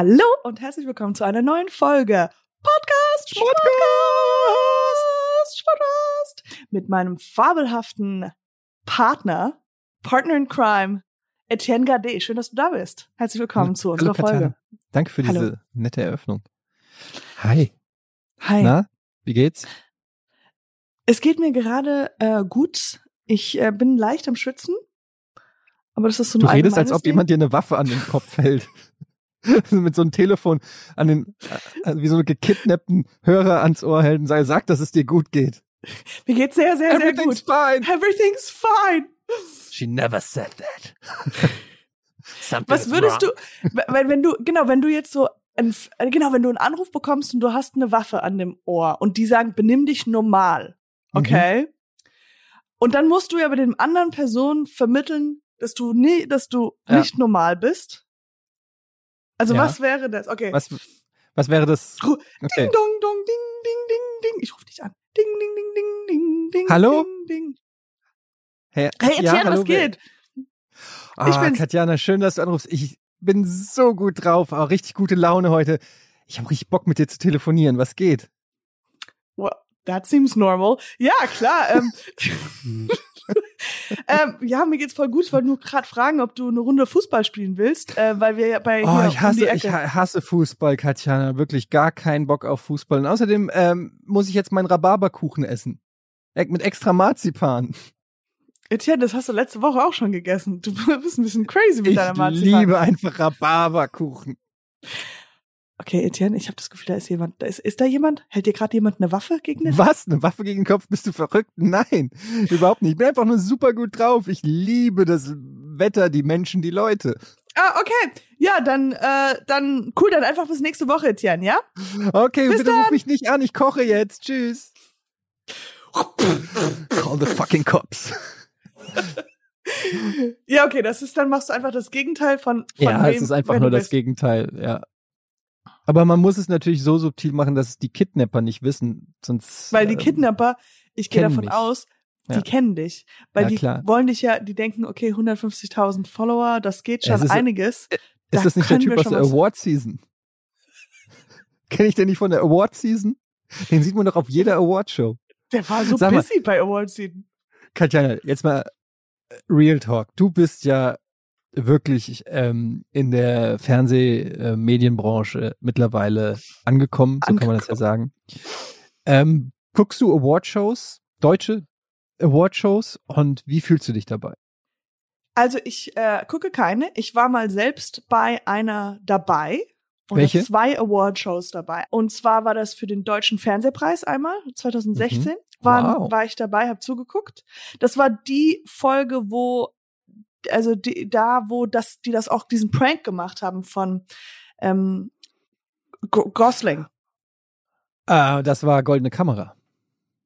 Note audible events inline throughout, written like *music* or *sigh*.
Hallo und herzlich willkommen zu einer neuen Folge Podcast Podcast Podcast mit meinem fabelhaften Partner, Partner in Crime, Etienne Gade. Schön, dass du da bist. Herzlich willkommen zu unserer Hallo, Folge. Danke für diese Hallo. nette Eröffnung. Hi. Hi. Na, wie geht's? Es geht mir gerade äh, gut. Ich äh, bin leicht am Schwitzen. Aber das ist so ein Du redest, als ob jemand dir eine Waffe an den Kopf hält. *laughs* *laughs* Mit so einem Telefon an den, äh, wie so einen gekidnappten Hörer ans Ohr hält und sagt, sag, dass es dir gut geht. Mir geht's sehr, sehr, sehr Everything's gut. fine. Everything's fine. She never said that. *laughs* Something Was würdest wrong. du, wenn, wenn du, genau, wenn du jetzt so, ein, genau, wenn du einen Anruf bekommst und du hast eine Waffe an dem Ohr und die sagen, benimm dich normal, okay? Und dann musst du ja bei den anderen Personen vermitteln, dass du nie, dass du Ja. nicht normal bist. Also Ja. was wäre das? Okay. Was, was wäre das? Okay. Ding dong dong ding ding ding ding. Ich rufe dich an. Ding ding ding ding ding ding. Hallo? Ding, ding. Hey, Hey Etienne, hallo, was geht? Ah, Ich bin's. Katjana, schön, dass du anrufst. Ich bin so gut drauf, auch richtig gute Laune heute. Ich habe richtig Bock mit dir zu telefonieren. Was geht? That seems normal. Ja, klar. Ähm, *laughs* ähm, ja, mir geht's voll gut. Ich wollte nur gerade fragen, ob du eine Runde Fußball spielen willst, äh, weil wir ja bei Oh, ich um hasse, die ich hasse Fußball, Katjana. Wirklich gar keinen Bock auf Fußball. Und außerdem ähm, muss ich jetzt meinen Rhabarberkuchen essen. Mit extra Marzipan. Etienne, das hast du letzte Woche auch schon gegessen. Du *laughs* bist ein bisschen crazy mit Ich deiner Marzipan. liebe einfach Rhabarberkuchen. Okay, Etienne, ich habe das Gefühl, da ist jemand. Da ist, ist da jemand? Hält dir gerade jemand eine Waffe gegen den? Was? Eine Waffe gegen den Kopf? Bist du verrückt? Nein, überhaupt nicht. Ich bin einfach nur super gut drauf. Ich liebe das Wetter, die Menschen, die Leute. Ah, okay. Ja, dann, äh, dann cool, dann einfach bis nächste Woche, Etienne, ja? Okay, Bis bitte dann. ruf mich nicht an. Ich koche jetzt. Tschüss. Call the fucking cops. Ja, okay, das ist, dann machst du einfach das Gegenteil von, von Ja, wem, es ist einfach nur das bist. Gegenteil, ja. Aber man muss es natürlich so subtil machen, dass es die Kidnapper nicht wissen, sonst. Weil die ähm, Kidnapper, ich gehe davon mich. aus, die Ja. kennen dich. Weil Ja, die klar. wollen dich ja, die denken, okay, 150.000 Follower, das geht schon ist- einiges. Ist da das nicht der Typ aus der Award Season? *laughs* Kenn ich den nicht von der Award Season? Den sieht man doch auf jeder Award Show. Der war so Sag mal. busy bei Awards Season. Katjana, jetzt mal äh, Real Talk. Du bist ja wirklich ähm, in der Fernsehmedienbranche mittlerweile angekommen, so kann man das ja sagen. Ähm, guckst du Award-Shows, deutsche Award-Shows und wie fühlst du dich dabei? Also ich äh, gucke keine. Ich war mal selbst bei einer dabei. Oder Welche? zwei Award-Shows dabei. Und zwar war das für den Deutschen Fernsehpreis einmal, 2016. War, Mhm. Wow. war ich dabei, habe zugeguckt. Das war die Folge, wo, also die, da, wo das, die das auch diesen Prank gemacht haben von ähm, Go Gosling. Ah, das war Goldene Kamera.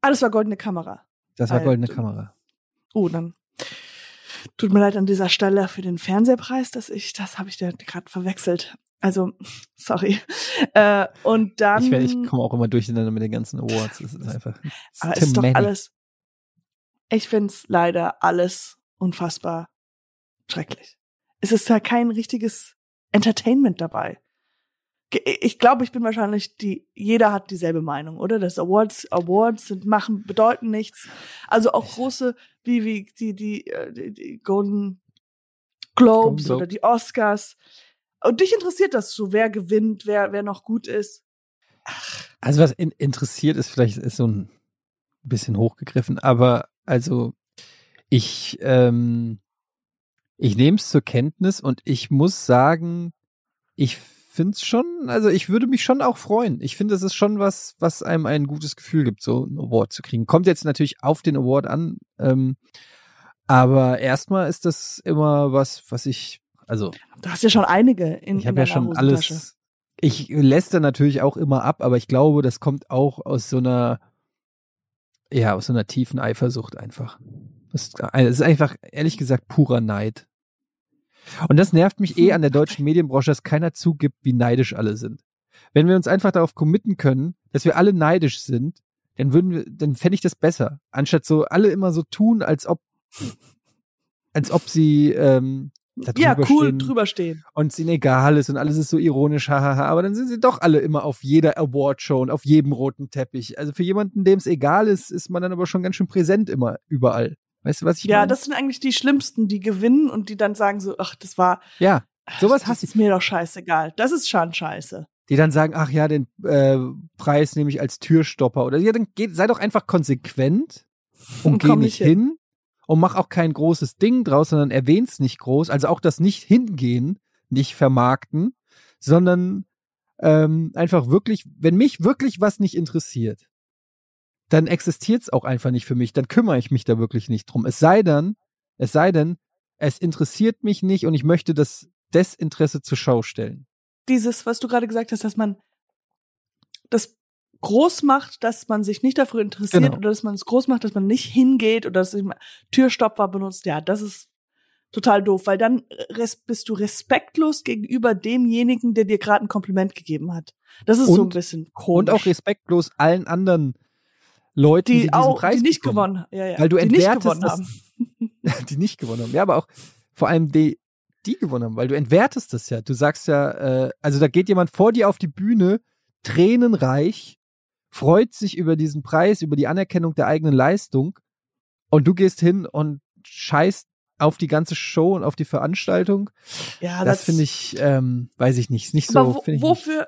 Ah, das war goldene Kamera. Das war Alter. Goldene Kamera. Oh, dann tut mir leid an dieser Stelle für den Fernsehpreis, dass ich, das habe ich dir gerade verwechselt. Also, *laughs* sorry. Äh, und dann. Ich, ich komme auch immer durcheinander mit den ganzen Awards. Das ist einfach. it's aber ist doch alles. Ich find's leider alles unfassbar schrecklich. Es ist da kein richtiges Entertainment dabei. Ich glaube, ich bin wahrscheinlich die, jeder hat dieselbe Meinung, oder? Das Awards, Awards sind machen, bedeuten nichts. Also auch große, wie, wie, die, die, äh, die, die Golden Globes oder die Oscars. Und dich interessiert das so, wer gewinnt, wer, wer noch gut ist. Also was in, interessiert ist, vielleicht ist so ein bisschen hochgegriffen, aber also ich, ähm, ich nehme es zur Kenntnis und ich muss sagen, ich finde es schon, also ich würde mich schon auch freuen. Ich finde, es ist schon was, was einem ein gutes Gefühl gibt, so einen Award zu kriegen. Kommt jetzt natürlich auf den Award an, ähm, aber erstmal ist das immer was, was ich, also Du hast ja schon einige in, ich habe ja schon alles. Ich lässt natürlich auch immer ab, aber ich glaube, das kommt auch aus so einer, ja, aus so einer tiefen Eifersucht einfach. Das ist, es ist einfach, ehrlich gesagt, purer Neid. Und das nervt mich eh an der deutschen *laughs* Medienbranche, dass keiner zugibt, wie neidisch alle sind. Wenn wir uns einfach darauf committen können, dass wir alle neidisch sind, dann würden wir, dann fände ich das besser. Anstatt so alle immer so tun, als ob, als ob sie ähm, da Ja, drüber cool stehen drüber stehen. und es ihnen egal ist und alles ist so ironisch, hahaha, aber dann sind sie doch alle immer auf jeder Awardshow und auf jedem roten Teppich. Also für jemanden, dem es egal ist, ist man dann aber schon ganz schön präsent immer überall. Weißt du, was ich Ja, meine? das sind eigentlich die Schlimmsten, die gewinnen und die dann sagen so, ach, das war, ja, sowas das hasse ist mir doch scheißegal. Das ist schon scheiße. die dann sagen, ach ja, den äh, Preis nehme ich als Türstopper oder ja, dann geht, sei doch einfach konsequent *laughs* und, Und geh nicht nicht hin. und mach auch kein großes Ding draus, sondern erwähn's nicht groß, also auch das nicht hingehen, nicht vermarkten, sondern ähm, einfach wirklich, wenn mich wirklich was nicht interessiert, dann existiert's auch einfach nicht für mich, dann kümmere ich mich da wirklich nicht drum. Es sei denn, es sei denn, es interessiert mich nicht und ich möchte das Desinteresse zur Schau stellen. Dieses, was du gerade gesagt hast, dass man das groß macht, dass man sich nicht dafür interessiert Genau. oder dass man es groß macht, dass man nicht hingeht oder dass man Türstopper benutzt. Ja, das ist total doof, weil dann bist du respektlos gegenüber demjenigen, der dir gerade ein Kompliment gegeben hat. Das ist so ein Und- bisschen komisch. Und auch respektlos allen anderen Leuten, die, die, diesen auch, Preis die nicht bekommen. gewonnen, ja, ja, Weil du die nicht entwertest gewonnen das- haben. *laughs* die nicht gewonnen haben. Ja, aber auch vor allem die, die gewonnen haben, weil du entwertest das ja. Du sagst ja, äh, also da geht jemand vor dir auf die Bühne, tränenreich, freut sich über diesen Preis, über die Anerkennung der eigenen Leistung und du gehst hin und scheißt auf die ganze Show und auf die Veranstaltung. Ja, das finde ich, ähm, weiß ich nicht, ist nicht so. Wo, wofür?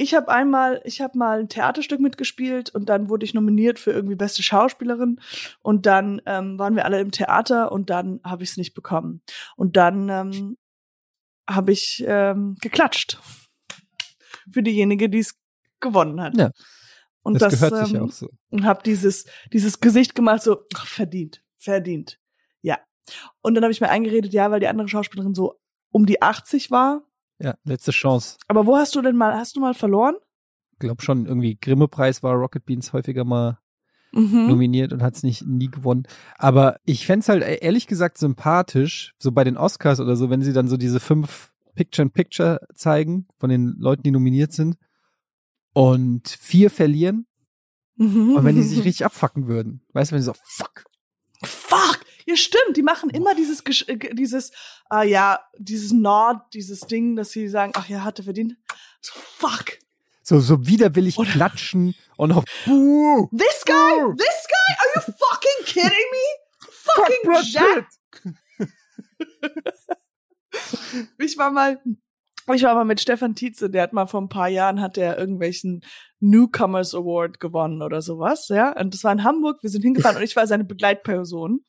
Ich habe einmal, ich habe mal ein Theaterstück mitgespielt und dann wurde ich nominiert für irgendwie beste Schauspielerin und dann ähm, waren wir alle im Theater und dann habe ich es nicht bekommen und dann ähm, habe ich ähm, geklatscht für diejenige, die es gewonnen hat. Ja, und das, das, gehört sich ähm, auch so. und habe dieses dieses Gesicht gemacht so ach, verdient, verdient. Ja. Und dann habe ich mir eingeredet, ja, weil die andere Schauspielerin so um die 80 war Ja, letzte Chance. aber wo hast du denn mal, hast du mal verloren? Glaub schon, irgendwie Grimme-Preis war Rocket Beans häufiger mal Mhm. nominiert und hat es nicht nie gewonnen. Aber ich fänd's halt e- ehrlich gesagt sympathisch, so bei den Oscars oder so, wenn sie dann so diese fünf Picture-in-Picture zeigen von den Leuten, die nominiert sind und vier verlieren Mhm. und wenn die sich *laughs* richtig abfacken würden. Weißt du, wenn sie so, fuck. Fuck! Ja, stimmt, die machen immer dieses, Gesch- äh, dieses, ah ja, dieses Nord, dieses Ding, dass sie sagen, ach ja, hatte verdient. So, fuck! So, so widerwillig Oder- klatschen und auch, buh, This guy? This guy? Are you fucking kidding me? fuck Fucking Jack! Ich war mal, ich war mal mit Stefan Tietze, der hat mal vor ein paar Jahren hat der irgendwelchen Newcomers Award gewonnen oder sowas, ja. Und das war in Hamburg, wir sind hingefahren und ich war seine Begleitperson.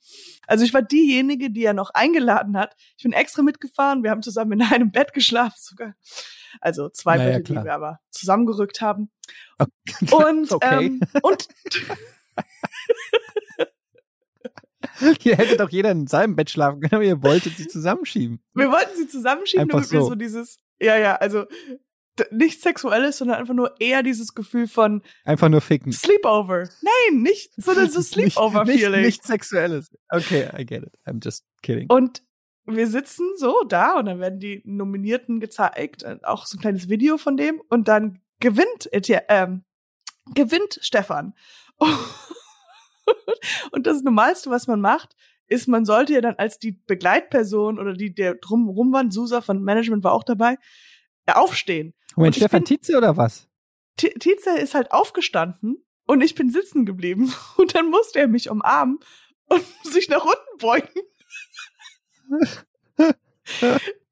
Also ich war diejenige, die er noch eingeladen hat. Ich bin extra mitgefahren, wir haben zusammen in einem Bett geschlafen sogar. Also zwei Naja, Bette, die klar. wir aber zusammengerückt haben. Okay. Und, *laughs* Okay. ähm, und *laughs* Hier hätte doch jeder in seinem Bett schlafen können, aber ihr wolltet sie zusammenschieben. wir wollten sie zusammenschieben, Einfach damit wir so. so dieses, ja, ja, also nichts Sexuelles, sondern einfach nur eher dieses Gefühl von Einfach nur ficken. Sleepover. Nein, nicht, sondern so *laughs* Nicht, Sleepover-Feeling. nicht sexuelles. Okay, I get it. I'm just kidding. Und wir sitzen so da und dann werden die Nominierten gezeigt, äh, auch so ein kleines Video von dem und dann gewinnt ähm, gewinnt Stefan. *laughs* und das Normalste, was man macht, ist, man sollte ja dann als die Begleitperson oder die, der drumrum waren, Susa von Management war auch dabei, ja, aufstehen. Moment, Stefan bin- Tietze oder was? Tietze ist halt aufgestanden und ich bin sitzen geblieben. *laughs* Und dann musste er mich umarmen und *laughs* sich nach unten beugen. *laughs*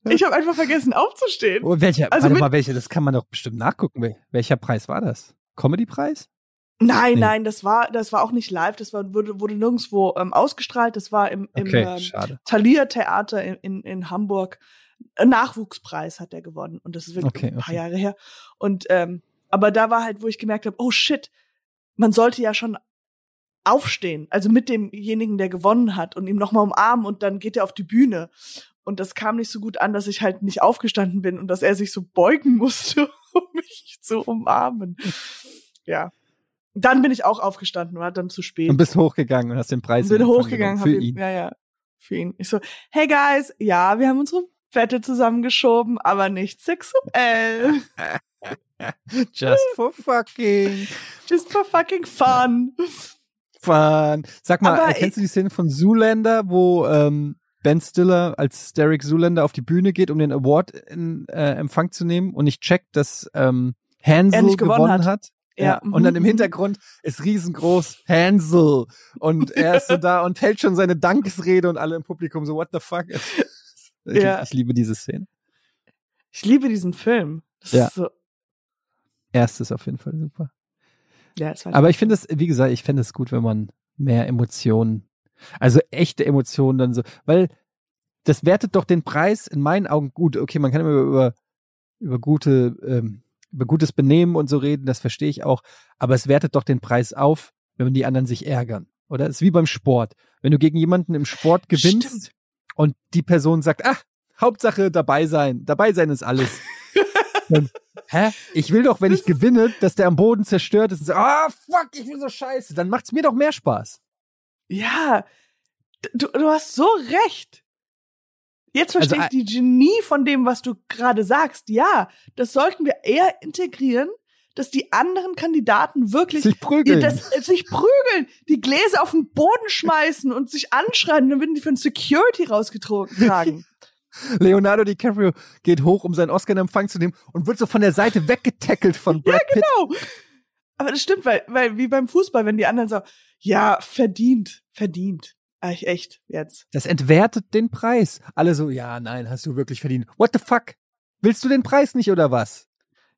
Ich habe einfach vergessen aufzustehen. Oh, welcher? Also warte mit- mal, welcher? Das kann man doch bestimmt nachgucken. Wel- Welcher Preis war das? Comedy-Preis? Nein, Nee. nein, das war, das war auch nicht live. Das war, wurde, wurde nirgendwo ähm, ausgestrahlt. Das war im, im Okay, ähm. Thalia Theater in, in, in Hamburg. Ein Nachwuchspreis hat er gewonnen. Und das ist wirklich Okay, ein paar okay. Jahre her. Und ähm, aber da war halt, wo ich gemerkt habe, oh shit, man sollte ja schon aufstehen, also mit demjenigen, der gewonnen hat und ihm nochmal umarmen und dann geht er auf die Bühne. Und das kam nicht so gut an, dass ich halt nicht aufgestanden bin und dass er sich so beugen *laughs* musste, um mich zu umarmen. Ja. Dann bin ich auch aufgestanden, war dann zu spät. Und bist hochgegangen und hast den Preis bin hochgegangen, für ihn, ihn. ja, ja, für ihn. Ich so, hey guys, ja, wir haben unsere Wette zusammengeschoben, aber nicht sexuell. *laughs* Just for fucking Just for fucking fun. fun. Sag mal, Aber kennst du die Szene von Zoolander, wo ähm, Ben Stiller als Derek Zoolander auf die Bühne geht, um den Award in äh, Empfang zu nehmen und nicht checkt, dass ähm, Hansel gewonnen, gewonnen hat. hat. Ja. Und dann im mhm. Hintergrund ist riesengroß Hansel und er ist so da und hält schon seine Dankesrede und alle im Publikum so what the fuck. *laughs* Ich, Ja. ich liebe diese Szene. Ich liebe diesen Film. Das Ja. ist so, Erstes auf jeden Fall super. ja, Aber ich finde es, wie gesagt, ich fände es gut, wenn man mehr Emotionen, also echte Emotionen dann so, weil das wertet doch den Preis in meinen Augen gut. Okay, man kann immer über, über gute, ähm, über gutes Benehmen und so reden, das verstehe ich auch. Aber es wertet doch den Preis auf, wenn die anderen sich ärgern. Oder? Es ist wie beim Sport. Wenn du gegen jemanden im Sport gewinnst Stimmt. und die Person sagt, ach, Hauptsache dabei sein. Dabei sein ist alles. *laughs* Dann, Hä? Ich will doch, wenn ich gewinne, dass der am Boden zerstört ist und sagt, ah, fuck, ich bin so scheiße. Dann macht's mir doch mehr Spaß. Ja, du, du hast so recht. Jetzt Also, verstehe ich die Genie von dem, was du gerade sagst. Ja, das sollten wir eher integrieren, dass die anderen Kandidaten wirklich Sich prügeln. Ja, das, äh, sich prügeln, die Gläser auf den Boden schmeißen und sich anschreien, dann werden die von Security rausgetragen. *laughs* Leonardo DiCaprio geht hoch, um seinen Oscar in Empfang zu nehmen und wird so von der Seite weggetackelt von Brad Pitt. genau. Aber das stimmt, weil, weil wie beim Fußball, wenn die anderen sagen, ja, verdient, verdient. Ach, echt, jetzt. Das entwertet den Preis. Alle so, ja, nein, hast du wirklich verdient. What the fuck? Willst du den Preis nicht oder was?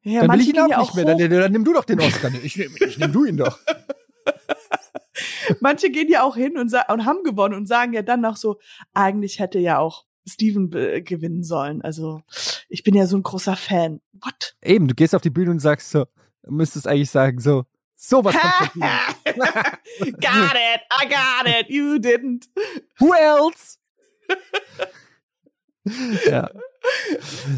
Ja, dann will manche ich ihn gehen auch nicht mehr. Dann, hoch, dann nimm du doch den Oscar. Ich ich nehm du ihn doch. *laughs* manche gehen ja auch hin und, und haben gewonnen und sagen ja dann noch so, eigentlich hätte ja auch Steven äh, gewinnen sollen. Also, ich bin ja so ein großer Fan. What? Eben, du gehst auf die Bühne und sagst so, du müsstest eigentlich sagen so, sowas von *laughs* verdient. *laughs* got it, I got it, you didn't. Who else? ja.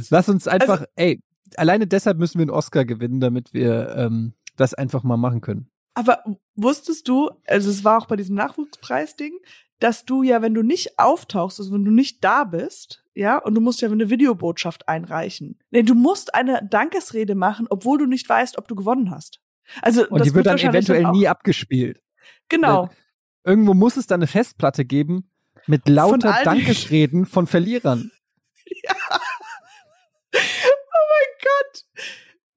Lass uns einfach, ey, alleine deshalb müssen wir einen Oscar gewinnen, damit wir ähm, das einfach mal machen können. Aber wusstest du, also es war auch bei diesem Nachwuchspreis-Ding, dass du ja, wenn du nicht auftauchst, also wenn du nicht da bist, ja, und du musst ja eine Videobotschaft einreichen. Nee, du musst eine Dankesrede machen, obwohl du nicht weißt, ob du gewonnen hast. Also Und das die wird dann eventuell auch- nie abgespielt. Genau. Irgendwo muss es dann eine Festplatte geben mit lauter den- Dankesreden von Verlierern. *laughs* Gott.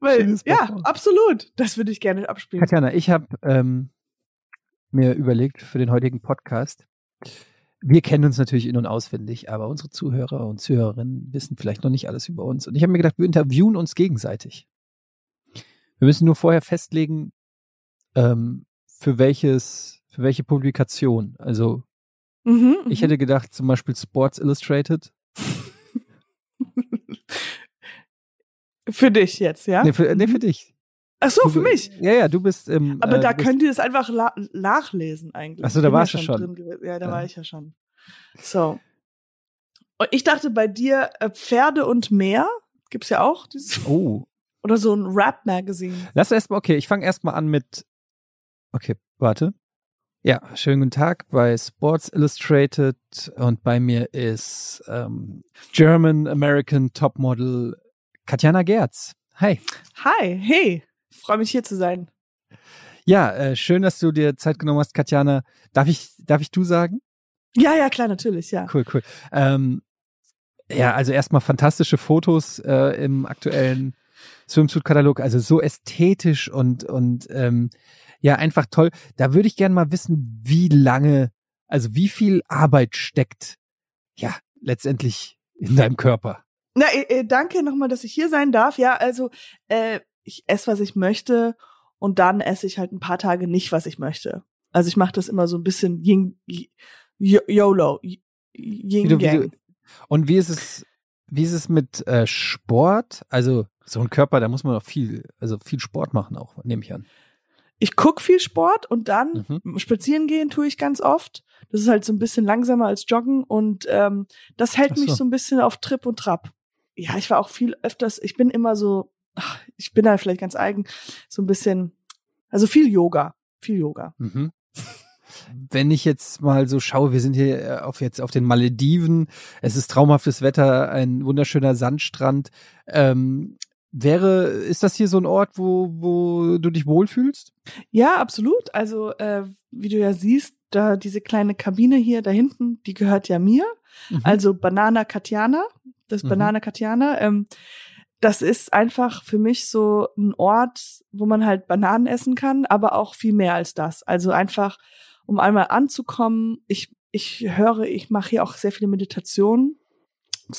Weil, ja, absolut. Das würde ich gerne abspielen. Katjana, ich habe ähm, mir überlegt für den heutigen Podcast, wir kennen uns natürlich in- und auswendig, aber unsere Zuhörer und Zuhörerinnen wissen vielleicht noch nicht alles über uns. Und ich habe mir gedacht, wir interviewen uns gegenseitig. Wir müssen nur vorher festlegen, ähm, für welches, für welche Publikation. Also Mhm, ich mhm. hätte gedacht, zum Beispiel Sports Illustrated. *laughs* Für dich jetzt, ja? Nee, für, nee, Mhm. für dich. Ach so, Du- für mich. Ja, ja, du bist im. Aber äh, da bist, könnt ihr das einfach nachlesen eigentlich. Ach so, da warst du schon. drin gewesen. Ja, da Ja. war ich ja schon. So. Und ich dachte bei dir äh, Pferde und Meer gibt's ja auch dieses Oh, oder so ein Rap Magazine. Lass erstmal, okay, ich fange erstmal an mit. Okay, warte. Ja, schönen guten Tag bei Sports Illustrated und bei mir ist ähm, German American Topmodel Katjana Gerz. Hi. Hi, hey, freue mich hier zu sein. Ja, äh, schön, dass du dir Zeit genommen hast, Katjana. Darf ich, darf ich du sagen? Ja, ja, klar, natürlich, ja. Cool, cool. Ähm, ja, also erstmal fantastische Fotos äh, im aktuellen Swimsuit-Katalog, also so ästhetisch und und ähm, ja einfach toll. Da würde ich gerne mal wissen, wie lange, also wie viel Arbeit steckt, ja letztendlich in deinem Körper. Na, äh, äh, danke nochmal, dass ich hier sein darf. Ja, also äh, ich esse, was ich möchte und dann esse ich halt ein paar Tage nicht, was ich möchte. Also ich mache das immer so ein bisschen Yin, y- YOLO, y- Wie Yin du, wie Gang. und wie ist es, wie ist es mit äh, Sport? Also so ein Körper, da muss man auch viel, also viel Sport machen auch, nehme ich an. Ich guck viel Sport und dann Mhm. spazieren gehen tue ich ganz oft. Das ist halt so ein bisschen langsamer als Joggen und ähm, das hält so. mich so ein bisschen auf Trip und Trab. Ja, ich war auch viel öfters, ich bin immer so, ach, ich bin da vielleicht ganz eigen, so ein bisschen, also viel Yoga, viel Yoga. Mhm. Wenn ich jetzt mal so schaue, wir sind hier äh, auf jetzt auf den Malediven, es ist traumhaftes Wetter, ein wunderschöner Sandstrand. Ähm, wäre, ist das hier so ein Ort, wo, wo du dich wohlfühlst? Ja, absolut. Also, äh, wie du ja siehst, da diese kleine Kabine hier da hinten, die gehört ja mir. Mhm. Also Banana Katiana, das mhm. Banana Katiana. Ähm, das ist einfach für mich so ein Ort, wo man halt Bananen essen kann, aber auch viel mehr als das. Also einfach, um einmal anzukommen. Ich, ich höre, ich mache hier auch sehr viele Meditationen,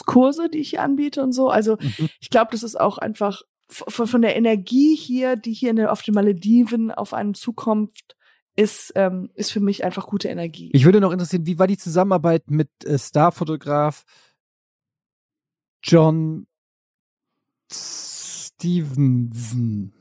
Kurse, die ich hier anbiete und so. Also mhm. ich glaube, das ist auch einfach von, von der Energie hier, die hier in der, auf den Malediven auf einen zukommt, ist, ähm, ist für mich einfach gute Energie. Ich würde noch interessieren, wie war die Zusammenarbeit mit äh, Starfotograf John Stevenson.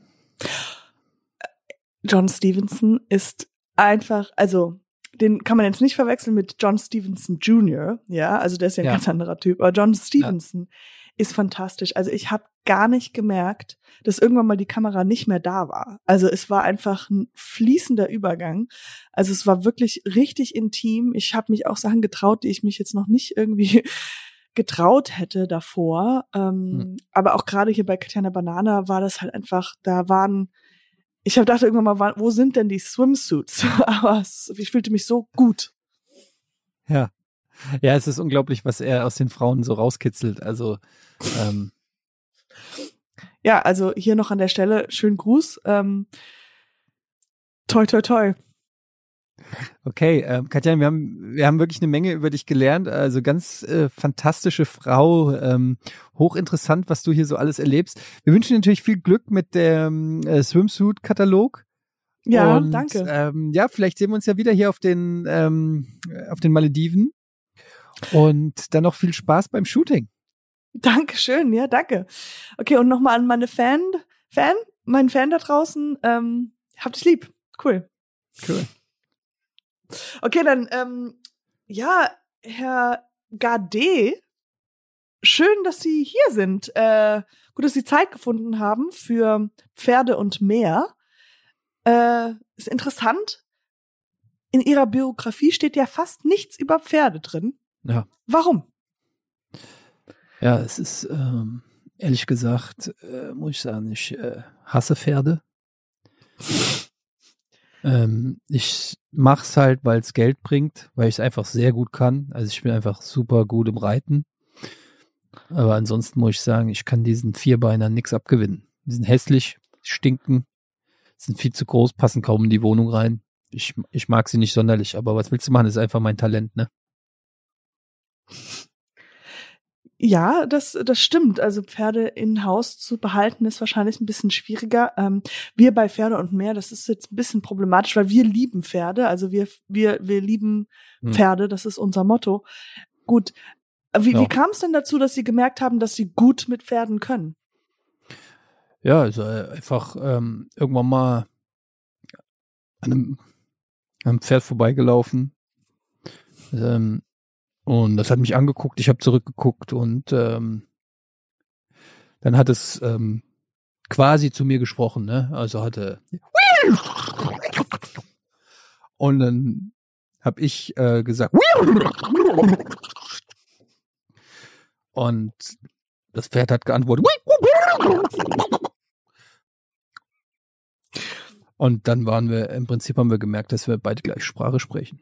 John Stevenson ist einfach, also den kann man jetzt nicht verwechseln mit John Stevenson Jr., ja, also der ist ja ein ja. ganz anderer Typ, aber John Stevenson ja. ist fantastisch. Also ich habe gar nicht gemerkt, dass irgendwann mal die Kamera nicht mehr da war. Also es war einfach ein fließender Übergang. Also es war wirklich richtig intim. Ich habe mich auch Sachen getraut, die ich mich jetzt noch nicht irgendwie *laughs* getraut hätte davor. Ähm, hm. Aber auch gerade hier bei Katjana Banana war das halt einfach, da waren, ich habe dachte irgendwann mal, wo sind denn die Swimsuits? *laughs* Aber es, ich fühlte mich so gut. Ja. Ja, es ist unglaublich, was er aus den Frauen so rauskitzelt. Also ähm. ja, also hier noch an der Stelle schönen Gruß. Ähm, toi, toi, toi. Okay, äh, Katja, wir haben, wir haben wirklich eine Menge über dich gelernt. Also ganz äh, fantastische Frau, ähm, hochinteressant, was du hier so alles erlebst. Wir wünschen dir natürlich viel Glück mit dem äh, Swimsuit-Katalog. Ja, Und, danke. Ähm, ja, vielleicht sehen wir uns ja wieder hier auf den, ähm, auf den Malediven. Und dann noch viel Spaß beim Shooting. Dankeschön, ja, danke. Okay, und nochmal an meine Fan, Fan, meinen Fan da draußen. Ähm, habt es lieb. Cool. Cool. Okay, dann, ähm, ja, Herr Gade, schön, dass Sie hier sind. Äh, gut, dass Sie Zeit gefunden haben für Pferde und mehr. Äh, ist interessant. In Ihrer Biografie steht ja fast nichts über Pferde drin. Ja. Warum? Ja, es ist, ähm, ehrlich gesagt, äh, muss ich sagen, ich äh, hasse Pferde. Ähm, ich mach's halt, weil es Geld bringt, weil ich es einfach sehr gut kann. Also ich bin einfach super gut im Reiten. Aber ansonsten muss ich sagen, ich kann diesen Vierbeinern nichts abgewinnen. Die sind hässlich, stinken, sind viel zu groß, passen kaum in die Wohnung rein. Ich, ich mag sie nicht sonderlich, aber was willst du machen? Ist einfach mein Talent, ne? Ja, das, das stimmt. Also Pferde in Haus zu behalten ist wahrscheinlich ein bisschen schwieriger. Ähm, wir bei Pferde und mehr, das ist jetzt ein bisschen problematisch, weil wir lieben Pferde. Also wir, wir, wir lieben hm. Pferde, das ist unser Motto. Gut. Wie, ja. wie kam es denn dazu, dass Sie gemerkt haben, dass Sie gut mit Pferden können? Ja, also äh, einfach ähm, irgendwann mal an einem, an einem Pferd vorbeigelaufen. Ähm, und das hat mich angeguckt, ich habe zurückgeguckt und ähm, dann hat es ähm, quasi zu mir gesprochen, ne? Also hatte und dann habe ich äh, gesagt und das Pferd hat geantwortet und dann waren wir im Prinzip haben wir gemerkt, dass wir beide gleich Sprache sprechen.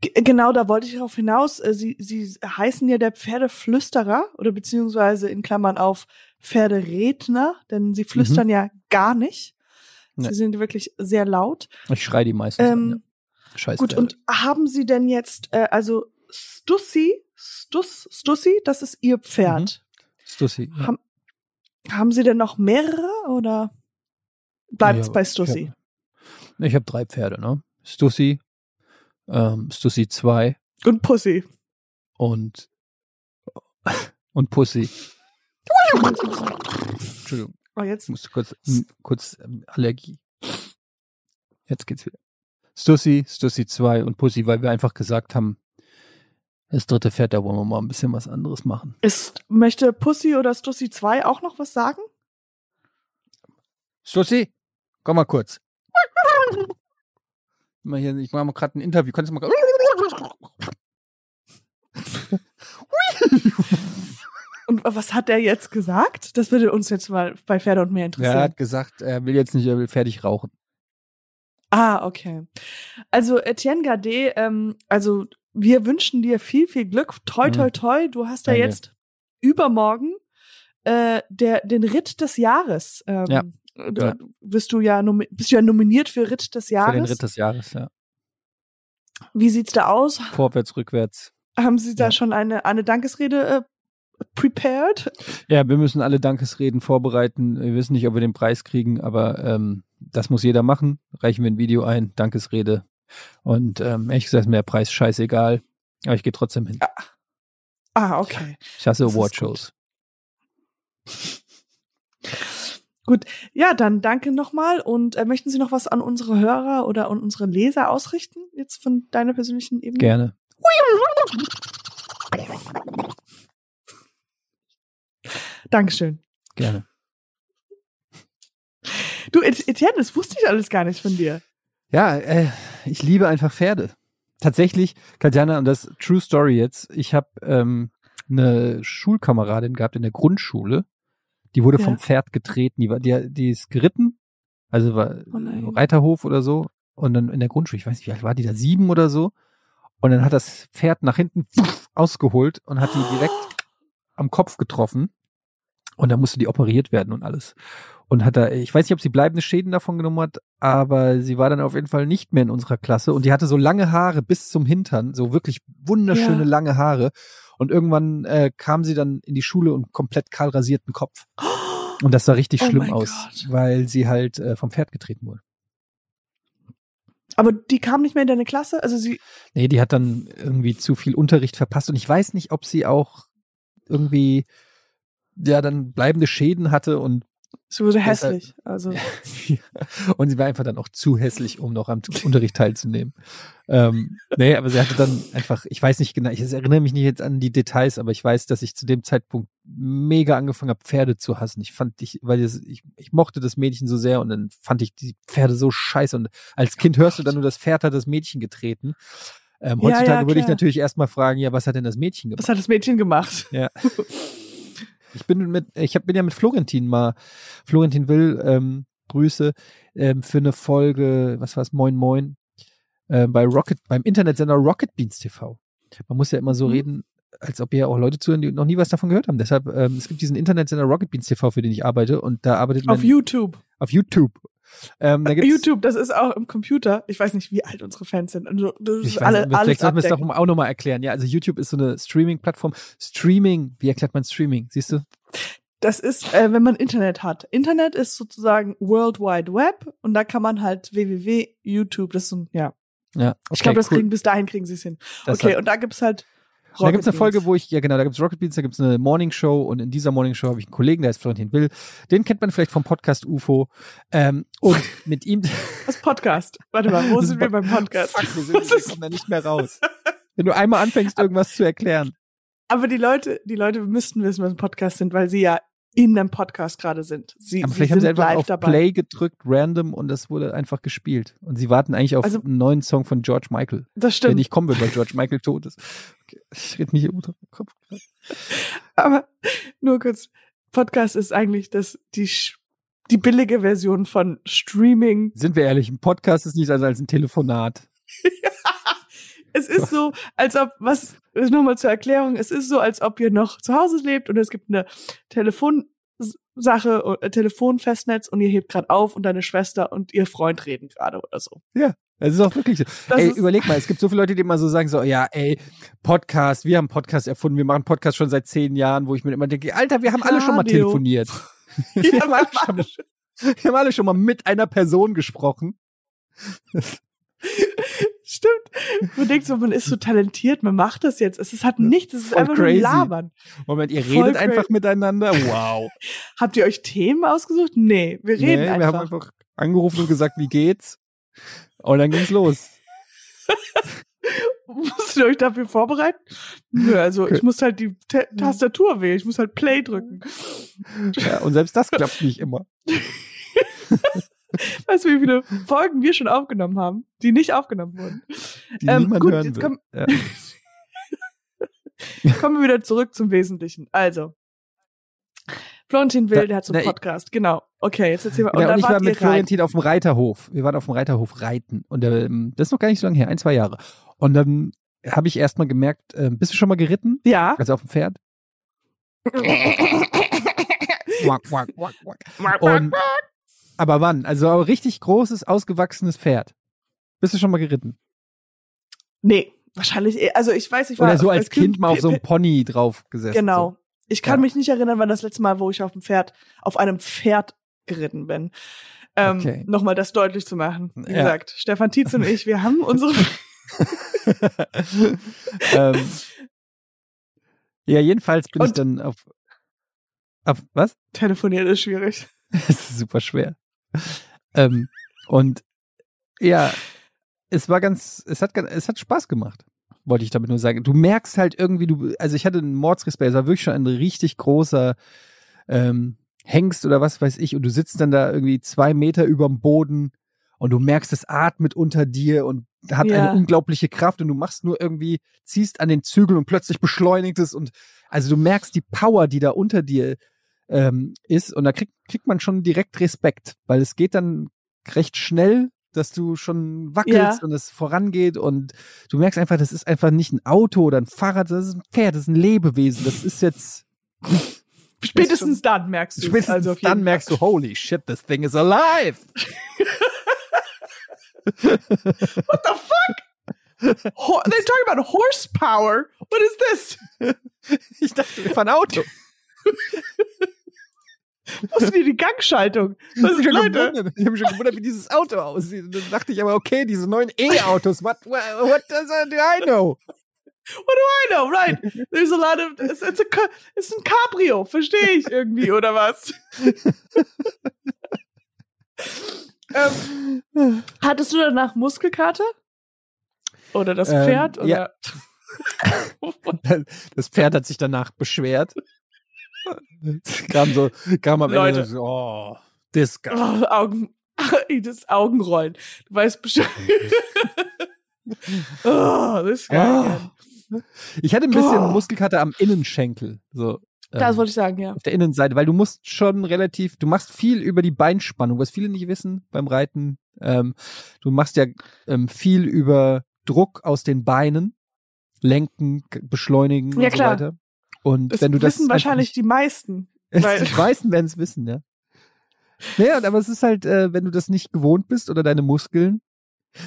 Genau, da wollte ich darauf hinaus. Äh, sie, sie heißen ja der Pferdeflüsterer oder beziehungsweise in Klammern auf Pferderedner, denn sie flüstern mhm. ja gar nicht. Nee. Sie sind wirklich sehr laut. Ich schreie die meistens ähm, an, ja. Scheiß Gut, und haben Sie denn jetzt, äh, also Stussi, Stuss, Stussi, das ist Ihr Pferd. Mhm. Stussi. Ja. Haben, haben Sie denn noch mehrere oder bleibt es ja, bei Stussi? Ich habe hab drei Pferde, ne? Stussi, ähm, Stussy 2. Und Pussy. Und, *laughs* und Pussy. Entschuldigung. Oh, jetzt. Ich musste kurz, kurz ähm, Allergie. Jetzt geht's wieder. Stussy, Stussy 2 und Pussy, weil wir einfach gesagt haben, das dritte Pferd, da wollen wir mal ein bisschen was anderes machen. Ist, möchte Pussy oder Stussy 2 auch noch was sagen? Stussy, komm mal kurz. Mal hier, ich mache mal gerade ein Interview. Kannst du mal. *laughs* Und was hat er jetzt gesagt? Das würde uns jetzt mal bei Pferde und Meer interessieren. er hat gesagt, er will jetzt nicht, er will fertig rauchen. Ah, okay. Also Etienne Gade, ähm, also wir wünschen dir viel, viel Glück. Toi, Mhm. toi, toi. Du hast ja Danke. jetzt übermorgen äh, der, den Ritt des Jahres. Ähm, Ja. Du, Ja. Bist du ja bist du ja nominiert für Ritt des Für Jahres. den Ritt des Jahres, ja. Wie sieht's da aus? Vorwärts, rückwärts. Haben Sie da Ja. schon eine, eine Dankesrede äh, prepared? Ja, wir müssen alle Dankesreden vorbereiten. Wir wissen nicht, ob wir den Preis kriegen, aber ähm, das muss jeder machen. Reichen wir ein Video ein, Dankesrede. Und ähm, ehrlich gesagt, ist mir der Preis scheißegal. Aber ich gehe trotzdem hin. Ah, okay. Ich hasse Das Awardshows. Ja, dann danke nochmal. Und äh, möchten Sie noch was an unsere Hörer oder an unsere Leser ausrichten? Jetzt von deiner persönlichen Ebene? Gerne. Dankeschön. Gerne. Du, Et- Etienne, das wusste ich alles gar nicht von dir. Ja, äh, ich liebe einfach Pferde. Tatsächlich, Katjana, und das True Story jetzt, ich habe ähm, eine Schulkameradin gehabt in der Grundschule, die wurde Ja. vom Pferd getreten, die, war, die, die ist geritten, also war Oh. Reiterhof oder so, und dann in der Grundschule, ich weiß nicht, wie alt war die da, sieben oder so, und dann hat das Pferd nach hinten pfuff, ausgeholt und hat die direkt am Kopf getroffen und dann musste die operiert werden und alles. Und hat da, ich weiß nicht, ob sie bleibende Schäden davon genommen hat, aber sie war dann auf jeden Fall nicht mehr in unserer Klasse und die hatte so lange Haare bis zum Hintern, so wirklich wunderschöne Ja. lange Haare. Und irgendwann äh, kam sie dann in die Schule und komplett kahl rasierten Kopf. *gasps* Und das sah richtig Oh schlimm aus, Gott. weil sie halt äh, vom Pferd getreten wurde. Aber die kam nicht mehr in deine Klasse? Also sie. Nee, die hat dann irgendwie zu viel Unterricht verpasst und ich weiß nicht, ob sie auch irgendwie ja dann bleibende Schäden hatte und Sie wurde hässlich. Also. *laughs* und sie war einfach dann auch zu hässlich, um noch am Unterricht teilzunehmen. Ähm, nee, aber sie hatte dann einfach, ich weiß nicht genau, ich erinnere mich nicht jetzt an die Details, aber ich weiß, dass ich zu dem Zeitpunkt mega angefangen habe, Pferde zu hassen. Ich fand ich, weil das, ich, ich mochte das Mädchen so sehr und dann fand ich die Pferde so scheiße und als Kind hörst du dann nur, das Pferd hat das Mädchen getreten. Ähm, Ja, heutzutage ja, würde ich natürlich erstmal fragen, ja, was hat denn das Mädchen gemacht? Was hat das Mädchen gemacht? *laughs* Ich bin mit, ich hab, bin ja mit Florentin mal, Florentin Will, ähm, Grüße, ähm, für eine Folge, was war's, Moin Moin, äh, bei Rocket, beim Internetsender Rocket Beans TV. Man muss ja immer so Mhm. reden, als ob ja auch Leute zuhören, die noch nie was davon gehört haben. Deshalb, ähm, es gibt diesen Internetsender Rocket Beans TV, für den ich arbeite, und da arbeitet man Auf YouTube. auf YouTube. Ähm, da YouTube, das ist auch im Computer. Ich weiß nicht, wie alt unsere Fans sind. Also, das ist Ich weiß, alle, nicht, alles vielleicht sollten wir es doch auch nochmal erklären. Ja, also YouTube ist so eine Streaming-Plattform. Streaming, wie erklärt man Streaming? Siehst du? Das ist, äh, wenn man Internet hat. Internet ist sozusagen World Wide Web und da kann man halt www, YouTube, das ist ein, ja. Ja, Ich glaube, das cool. kriegen, bis dahin kriegen sie es hin. Das okay, und da gibt's halt. Und da gibt's eine Rocket Folge, wo ich, ja genau, da gibt's Rocket Beans, da gibt's eine Morning Show und in dieser Morning Show habe ich einen Kollegen, der heißt Florentin Will. Den kennt man vielleicht vom Podcast UFO. Ähm, und mit ihm. *laughs* Das Podcast. Warte mal, wo sind ist- wir beim Podcast? Fuck, *laughs* wir, sind, wir ist- kommen da nicht mehr raus. *laughs* Wenn du einmal anfängst, irgendwas zu erklären. Aber die Leute, die Leute müssten wissen, was ein Podcast sind, weil sie ja in einem Podcast gerade sind. Sie, Aber sie vielleicht haben sie einfach auf dabei. Play gedrückt, random, und das wurde einfach gespielt. Und sie warten eigentlich auf Also- einen neuen Song von George Michael, Das der stimmt. nicht kommen wird, weil George Michael tot ist. Okay, ich rede mich hier unter den Kopf. *laughs* Aber nur kurz, Podcast ist eigentlich das, die, die billige Version von Streaming. Sind wir ehrlich, ein Podcast ist nichts anderes als ein Telefonat. *laughs* Es ist so, als ob, was, nochmal zur Erklärung, es ist so, als ob ihr noch zu Hause lebt und es gibt eine Telefonsache, äh, Telefonfestnetz und ihr hebt gerade auf und deine Schwester und ihr Freund reden gerade oder so. Es ist auch wirklich so. Das ey, überleg mal, es gibt so viele Leute, die immer so sagen, so, ja, ey, Podcast, wir haben Podcast erfunden, wir machen Podcast schon seit zehn Jahren, wo ich mir immer denke, Alter, wir haben alle schon mal Radio. telefoniert. *laughs* Ja, wir, haben alle schon wir haben alle schon mal mit einer Person gesprochen. *laughs* Stimmt. Man denkt so, man ist so talentiert, man macht das jetzt. Es ist halt nichts, es ist Voll einfach nur crazy. labern. Moment, ihr Voll redet cra- einfach miteinander? *laughs* Wow. Habt ihr euch Themen ausgesucht? Nee, wir Nee, reden wir einfach. haben einfach angerufen und gesagt, wie geht's? Und dann ging's los. *laughs* Musst ihr euch dafür vorbereiten? Nö, also Okay. ich muss halt die Ta Tastatur wählen, ich muss halt Play drücken. Ja, und selbst das klappt nicht immer. *laughs* *laughs* Weißt du, wie viele Folgen wir schon aufgenommen haben, die nicht aufgenommen wurden? Die Ähm, niemand gut, hören jetzt komm- Ja. *laughs* Kommen wir wieder zurück zum Wesentlichen. Also, Florentin Will, Da- der hat so na, einen ich- Podcast, genau. Okay, jetzt erzähl mal. Genau, dann und ich war mit. Florentin auf dem Reiterhof. Wir waren auf dem Reiterhof reiten. Und ähm, das ist noch gar nicht so lange her, ein, zwei Jahre. Und dann habe ich erstmal gemerkt, ähm, bist du schon mal geritten? Ja. Also auf dem Pferd? *laughs* Quack, quack, quack, quack. Und, aber wann? Also ein richtig großes, ausgewachsenes Pferd. Bist du schon mal geritten? Nee, wahrscheinlich, eh- also ich weiß, ich war Oder so als Kind mal auf so einem Pony drauf gesessen. Genau. Ich kann Ja. mich nicht erinnern, wann das letzte Mal, wo ich auf dem Pferd, auf einem Pferd geritten bin. Ähm, Okay. Nochmal das deutlich zu machen. Wie Ja. gesagt, Stefan Tietz und ich, wir haben *laughs* unsere So. *laughs* ähm, ja, jedenfalls bin ich Und- dann auf, auf was? Telefonieren ist schwierig. *laughs* Es ist super schwer. Ähm, und ja, es war ganz, es hat, ganz- es hat Spaß gemacht, wollte ich damit nur sagen. Du merkst halt irgendwie, du, also ich hatte einen Mordsrespekt, es war wirklich schon ein richtig großer ähm, Hengst oder was weiß ich, und du sitzt dann da irgendwie zwei Meter überm Boden und du merkst, es atmet unter dir und hat Ja. eine unglaubliche Kraft und du machst nur irgendwie, ziehst an den Zügeln und plötzlich beschleunigt es und also du merkst die Power, die da unter dir ähm, ist und da kriegt, kriegt man schon direkt Respekt, weil es geht dann recht schnell, dass du schon wackelst Ja. und es vorangeht und du merkst einfach, das ist einfach nicht ein Auto oder ein Fahrrad, das ist ein Pferd, das ist ein Lebewesen, das ist jetzt *laughs* Spätestens dann merkst du spätestens also dann merkst du, holy shit, this thing is alive. *laughs* What the fuck? Ho *laughs* they're talking about horsepower. What is this? Ich dachte, wir fahren Auto. Was ist denn die Gangschaltung? Ich Was hab ist, mich schon Leute? gewundert, ich hab mich schon gewundert, wie dieses Auto aussieht. Und dann dachte ich aber, okay, diese neuen E-Autos, what, what, what does do I know? What do I know? Right. There's a lot of it's, it's a it's ein Cabrio, verstehe ich irgendwie oder was? *laughs* ähm, hattest du danach Muskelkater? Oder das Ähm, Pferd? ja. Oder? *laughs* Das Pferd hat sich danach beschwert. Kam so, kam am Leute. Ende so, oh, guy. Oh, Augen, *laughs* das Augenrollen. Du weißt bestimmt. *laughs* oh. Oh. Ich hatte ein bisschen Oh. Muskelkater am Innenschenkel. So, Das ähm, wollte ich sagen, ja. auf der Innenseite, weil du musst schon relativ, du machst viel über die Beinspannung, was viele nicht wissen beim Reiten. Ähm, du machst ja ähm, viel über Druck aus den Beinen, lenken, beschleunigen Ja, und klar. so weiter. Und Das wenn du das wissen wahrscheinlich nicht- die meisten. *laughs* weil- die meisten werden es wissen, ja. Naja, aber es ist halt, äh, wenn du das nicht gewohnt bist oder deine Muskeln.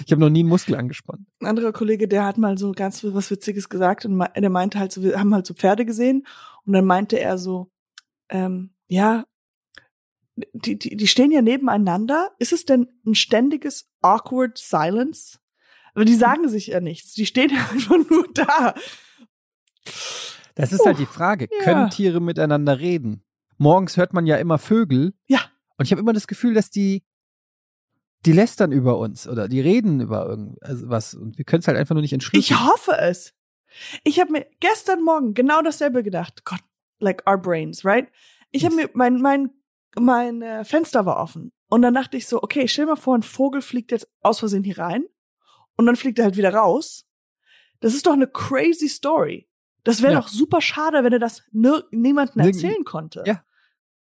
Ich habe noch nie einen Muskel angespannt. ein anderer Kollege, der hat mal so ganz was Witziges gesagt und der meinte halt so, wir haben halt so Pferde gesehen und dann meinte er so, ähm, ja, die, die, die stehen ja nebeneinander. Ist es denn ein ständiges awkward silence? Aber die sagen sich ja nichts. Die stehen ja *laughs* einfach nur da. Das ist halt die Frage. ja. Können Tiere miteinander reden? Morgens hört man ja immer Vögel. Ja. Und ich habe immer das Gefühl, dass die, die lästern über uns oder die reden über irgendwas und wir können es halt einfach nur nicht entschlüsseln. Ich hoffe es. Ich habe mir gestern Morgen genau dasselbe gedacht. Gott, like our brains, right? Ich habe mir mein mein mein äh, Fenster war offen und dann dachte ich so, okay, stell dir mal vor, ein Vogel fliegt jetzt aus Versehen hier rein und dann fliegt er halt wieder raus. Das ist doch eine crazy Story. Das wäre Ja. doch super schade, wenn er das niemandem erzählen konnte. Ja.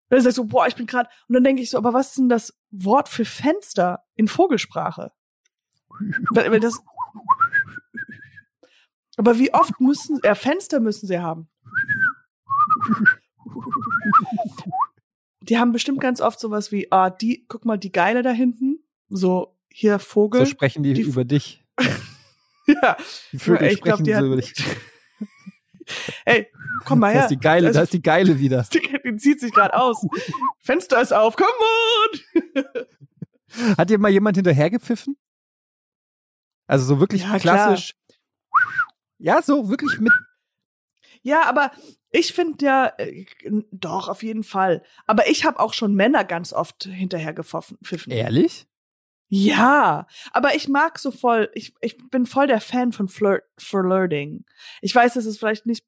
Dann sagst du, boah, ich bin gerade und dann denke ich so, aber was ist denn das Wort für Fenster in Vogelsprache? Weil, weil das aber wie oft müssen, äh, Fenster müssen sie haben? Die haben bestimmt ganz oft sowas wie, ah, die, guck mal, die Geile da hinten. So, hier Vogel. so sprechen die, die- über dich. *laughs* ja. Die Vögel ich glaub, sprechen die so über dich. Ey, komm mal her. ist die geile, Das- da ist die geile wieder. *laughs* Die zieht sich gerade aus. Fenster ist auf, come on! *laughs* Hat dir mal jemand hinterhergepfiffen? Also so wirklich Ja, klar. klassisch. Ja, so wirklich mit. Ja, aber ich finde ja, äh, doch, auf jeden Fall. Aber ich habe auch schon Männer ganz oft hinterher gepfiffen. Ehrlich? Ja, aber ich mag so voll, ich, ich bin voll der Fan von Flirt, Flirting. Ich weiß, dass es vielleicht nicht,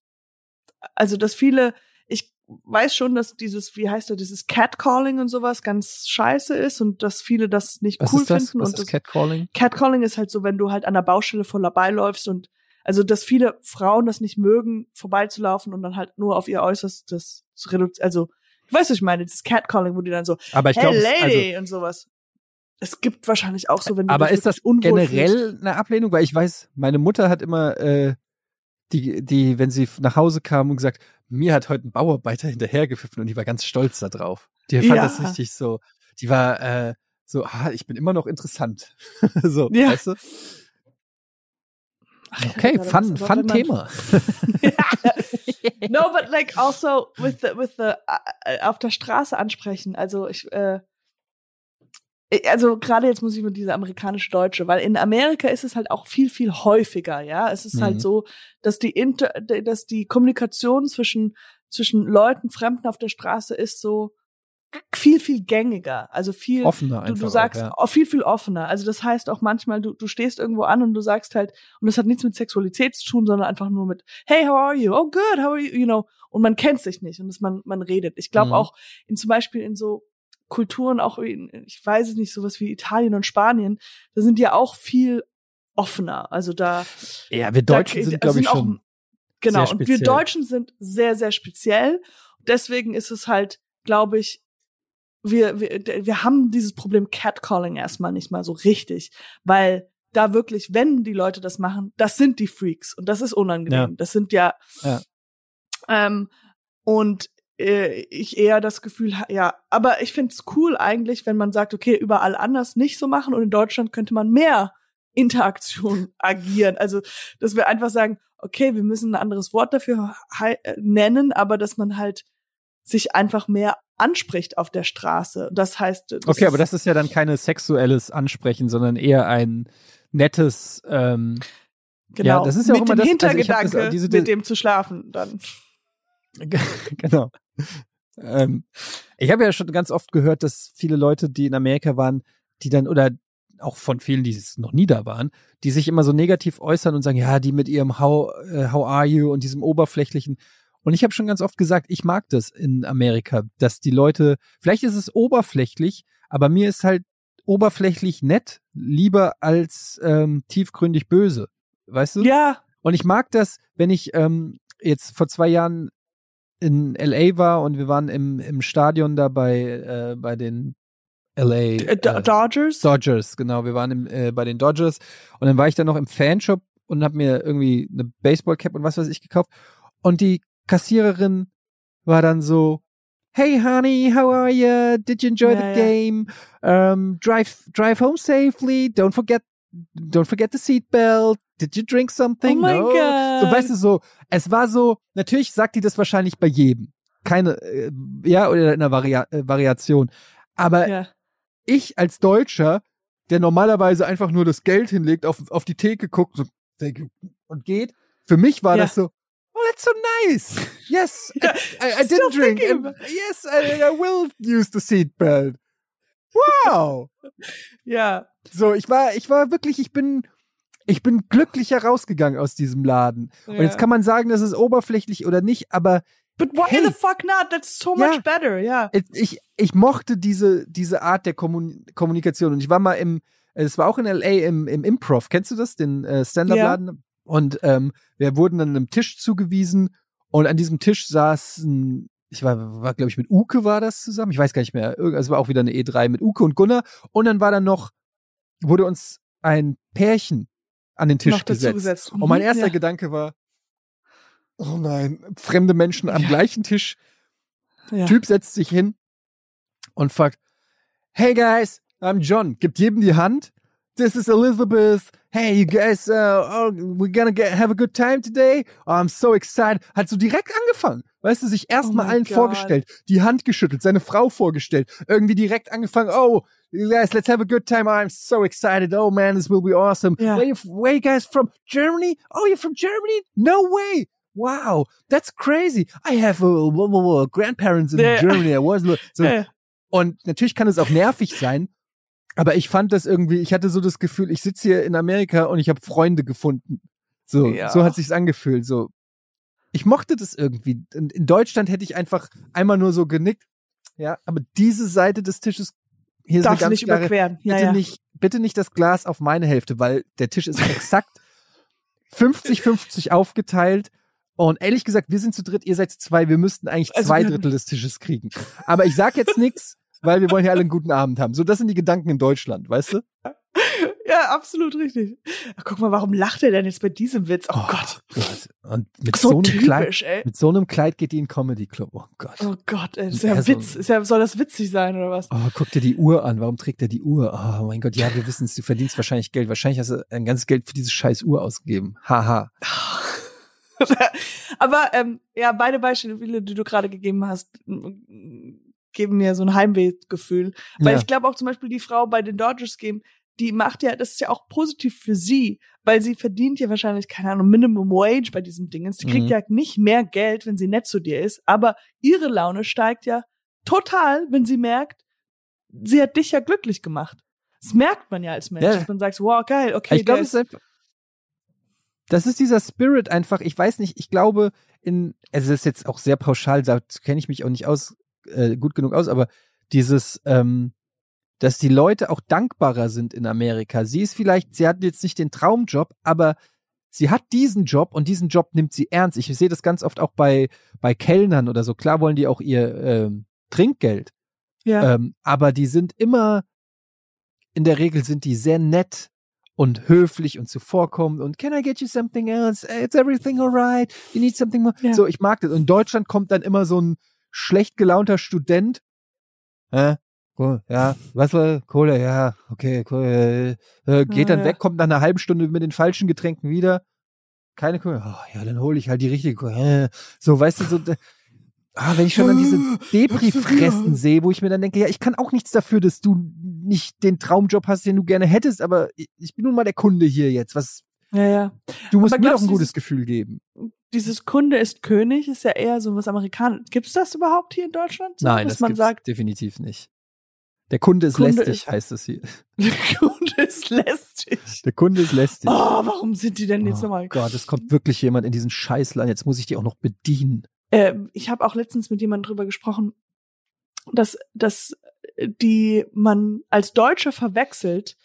also dass viele, ich weiß schon, dass dieses, wie heißt das, dieses Catcalling und sowas ganz scheiße ist und dass viele das nicht Was cool ist das? finden. Was und ist das, Catcalling? Catcalling ist halt so, wenn du halt an der Baustelle vorbeiläufst und also, dass viele Frauen das nicht mögen, vorbeizulaufen und dann halt nur auf ihr Äußerstes zu reduzieren, also weißt du, ich meine, das Catcalling, wo die dann so, aber ich hey Lady also, und sowas. Es gibt wahrscheinlich auch so, wenn du aber ist das unwohl fühlst. generell eine Ablehnung? Weil ich weiß, meine Mutter hat immer, äh, die, die, wenn sie nach Hause kam und gesagt, mir hat heute ein Bauarbeiter hinterhergepfiffen und die war ganz stolz da drauf. Die fand Ja. das richtig so, die war äh, so, ah, ich bin immer noch interessant. *laughs* so, Ja. weißt du? Okay, fun, fun Thema. *laughs* no, but like also with the with the äh, auf der Straße ansprechen. Also ich äh, also gerade jetzt muss ich mit dieser amerikanische Deutsche, weil in Amerika ist es halt auch viel viel häufiger, ja. Es ist Mhm. halt so, dass die Inter dass die Kommunikation zwischen zwischen Leuten Fremden auf der Straße ist so viel viel gängiger, also viel Offener du, einfach. du sagst auch, ja. viel, viel offener. Also das heißt auch manchmal, du, du stehst irgendwo an und du sagst halt, und das hat nichts mit Sexualität zu tun, sondern einfach nur mit, hey, how are you? Oh, good, how are you? You know, und man kennt sich nicht und das, man, man redet. Ich glaube Mhm. auch in zum Beispiel in so Kulturen, auch in, ich weiß es nicht, sowas wie Italien und Spanien, da sind ja auch viel offener. Also da, Ja, wir da- Deutschen sind, da glaube ich, auch- schon. Genau, und wir. Deutschen sind sehr, sehr speziell. Deswegen ist es halt, glaube ich, wir, wir, wir haben dieses Problem Catcalling erstmal nicht mal so richtig, weil da wirklich, wenn die Leute das machen, das sind die Freaks und das ist unangenehm. Ja. Das sind ja, Ja. Ähm, und äh, ich eher das Gefühl, ja, aber ich find's cool eigentlich, wenn man sagt, okay, überall anders nicht so machen und in Deutschland könnte man mehr Interaktion *laughs* agieren. Also, dass wir einfach sagen, okay, wir müssen ein anderes Wort dafür äh, nennen, aber dass man halt sich einfach mehr anspricht auf der Straße. Das heißt, das Okay, aber das ist ja dann keine sexuelles Ansprechen, sondern eher ein nettes, ähm, genau, ja, das ist ja auch mit immer dem das- also Hintergedanke, das- diese- mit dem zu schlafen dann. *laughs* genau. Ähm, ich habe ja schon ganz oft gehört, dass viele Leute, die in Amerika waren, die dann oder auch von vielen, die es noch nie da waren, die sich immer so negativ äußern und sagen, ja, die mit ihrem How, äh, how are you und diesem oberflächlichen. Und ich habe schon ganz oft gesagt, ich mag das in Amerika, dass die Leute, vielleicht ist es oberflächlich, aber mir ist halt oberflächlich nett lieber als ähm, tiefgründig böse. Weißt du? Ja, Und ich mag das, wenn ich ähm, jetzt vor zwei Jahren in LA war und wir waren im, im Stadion da bei, äh, bei den LA äh, äh, Dodgers. Dodgers, genau. Wir waren im, äh, bei den Dodgers und dann war ich dann noch im Fanshop und habe mir irgendwie eine Baseballcap und was weiß ich gekauft. Und die Kassiererin war dann so, Hey honey, how are you? Did you enjoy Ja, the ja. game? Um, drive drive home safely. Don't forget don't forget the seatbelt. Did you drink something? Oh mein no. Gott. So weißt du so, es war so, natürlich sagt die das wahrscheinlich bei jedem. Keine äh, ja oder in einer Varia äh, Variation. Aber ja. ich als Deutscher, der normalerweise einfach nur das Geld hinlegt, auf, auf die Theke guckt so, und geht, für mich war Ja. das so, oh, that's so nice. Yes, *laughs* I, I, I didn't drink. And yes, I, I will use the seatbelt. Wow. *laughs* Ja. So, ich war, ich war wirklich, ich bin, ich bin glücklich herausgegangen aus diesem Laden. Und jetzt kann man sagen, das ist oberflächlich oder nicht, aber But why Hey. the fuck not? That's so Ja. much better, ja. ich, ich mochte diese, diese Art der Kommun Kommunikation. Und ich war mal im, es war auch in LA im, im Improv. Kennst du das? Den äh, Stand-Up-Laden? Und ähm, wir wurden dann einem Tisch zugewiesen und an diesem Tisch saßen, ich war, war glaube ich, mit Uke war das zusammen. Ich weiß gar nicht mehr. Irgend- Es war auch wieder eine E3 mit Uke und Gunnar. Und dann war dann noch, wurde uns ein Pärchen an den Tisch gesetzt. gesetzt. Und mein Mhm, erster ja. Gedanke war, oh nein, fremde Menschen am Ja. gleichen Tisch Ja. Typ setzt sich hin und fragt, hey guys, I'm John, gibt jedem die Hand. This is Elizabeth. Hey, you guys, uh, oh, we're gonna get, have a good time today. Oh, I'm so excited. Hat so direkt angefangen. Weißt du, sich erstmal Oh allen Gott. vorgestellt, die Hand geschüttelt, seine Frau vorgestellt, irgendwie direkt angefangen, oh, you guys, let's have a good time. I'm so excited. Oh man, this will be awesome. Ja. Where, you, where you guys from? Germany? Oh, you're from Germany? No way. Wow, that's crazy. I have uh, grandparents in Ja. Germany. I was *laughs* so, Ja. und natürlich kann es auch nervig sein, aber ich fand das irgendwie, ich hatte so das Gefühl, ich sitze hier in Amerika und ich habe Freunde gefunden. So, Ja. so hat sich's angefühlt. So, ich mochte das irgendwie. In, in Deutschland hätte ich einfach einmal nur so genickt. Ja, aber diese Seite des Tisches hier ist Darfst du eine ganz nicht klare, überqueren. Ja, bitte ja. nicht, bitte nicht das Glas auf meine Hälfte, weil der Tisch ist exakt *laughs* 50-50 aufgeteilt und ehrlich gesagt, wir sind zu dritt, ihr seid zu zwei, wir müssten eigentlich Also zwei Drittel des Tisches kriegen. Aber ich sag jetzt nichts, weil wir wollen ja alle einen guten Abend haben. So, das sind die Gedanken in Deutschland, weißt du? Ja, absolut richtig. Ach, guck mal, warum lacht er denn jetzt bei diesem Witz? Oh, Gott. Gott. Und mit So, so, einem Kleid, typisch, ey. mit so einem Kleid geht die in Comedy Club. Oh Gott. Oh Gott, ey. Ist ja Ja, so- Witz. Ist ja, soll das witzig sein oder was? Oh, guck dir die Uhr an. Warum trägt er die Uhr? Oh mein Gott, ja, wir wissen es, du verdienst wahrscheinlich Geld. Wahrscheinlich hast du ein ganzes Geld für diese scheiß Uhr ausgegeben. Haha. *laughs* Aber ähm, ja, beide Beispiele, die du gerade gegeben hast, geben mir so ein Heimwehgefühl. Weil Ja. ich glaube auch zum Beispiel die Frau bei den Dodgers Game, die macht ja, das ist ja auch positiv für sie, weil sie verdient ja wahrscheinlich, keine Ahnung, Minimum Wage bei diesem Dingens. Die kriegt Mhm. ja nicht mehr Geld, wenn sie nett zu dir ist, aber ihre Laune steigt ja total, wenn sie merkt, sie hat dich ja glücklich gemacht. Das merkt man ja als Mensch, Ja. dass man sagt, wow, geil, okay, ich glaube, das ist dieser Spirit einfach. Ich weiß nicht, ich glaube, in, es ist jetzt auch sehr pauschal, da kenne ich mich auch nicht aus, äh, gut genug aus, aber dieses, ähm, dass die Leute auch dankbarer sind in Amerika. Sie ist vielleicht, sie hat jetzt nicht den Traumjob, aber sie hat diesen Job und diesen Job nimmt sie ernst. Ich sehe das ganz oft auch bei, bei Kellnern oder so. Klar wollen die auch ihr ähm, Trinkgeld. ja. Ähm, aber die sind immer, in der Regel sind die sehr nett und höflich und zuvorkommend und can I get you something else? It's everything alright? You need something more? Ja. So, ich mag das. Und in Deutschland kommt dann immer so ein schlecht gelaunter Student. Äh, ja, was war Kohle? Ja, okay, cool. Äh, äh, geht dann weg, kommt nach einer halben Stunde mit den falschen Getränken wieder. Keine Kohle. Oh, ja, dann hole ich halt die richtige Kohle. Äh, So, weißt du, so, ah, wenn ich schon an diese Depri-Fressen sehe, wo ich mir dann denke, ja, ich kann auch nichts dafür, dass du nicht den Traumjob hast, den du gerne hättest, aber ich, bin nun mal der Kunde hier jetzt. Was, ja, ja. du musst Aber mir doch ein gutes Gefühl geben. Dieses Kunde ist König ist ja eher so was Amerikanisches. Gibt's das überhaupt hier in Deutschland? So, Nein, dass das man sagt, definitiv nicht. Der Kunde ist Kunde lästig, ist- heißt es hier. *laughs* der Kunde ist lästig. Der Kunde ist lästig. Oh, warum sind die denn jetzt Oh nochmal? Gott, es kommt wirklich jemand in diesen Scheißland. Jetzt muss ich die auch noch bedienen. Ähm, ich habe auch letztens mit jemandem drüber gesprochen, dass, dass die man als Deutscher verwechselt,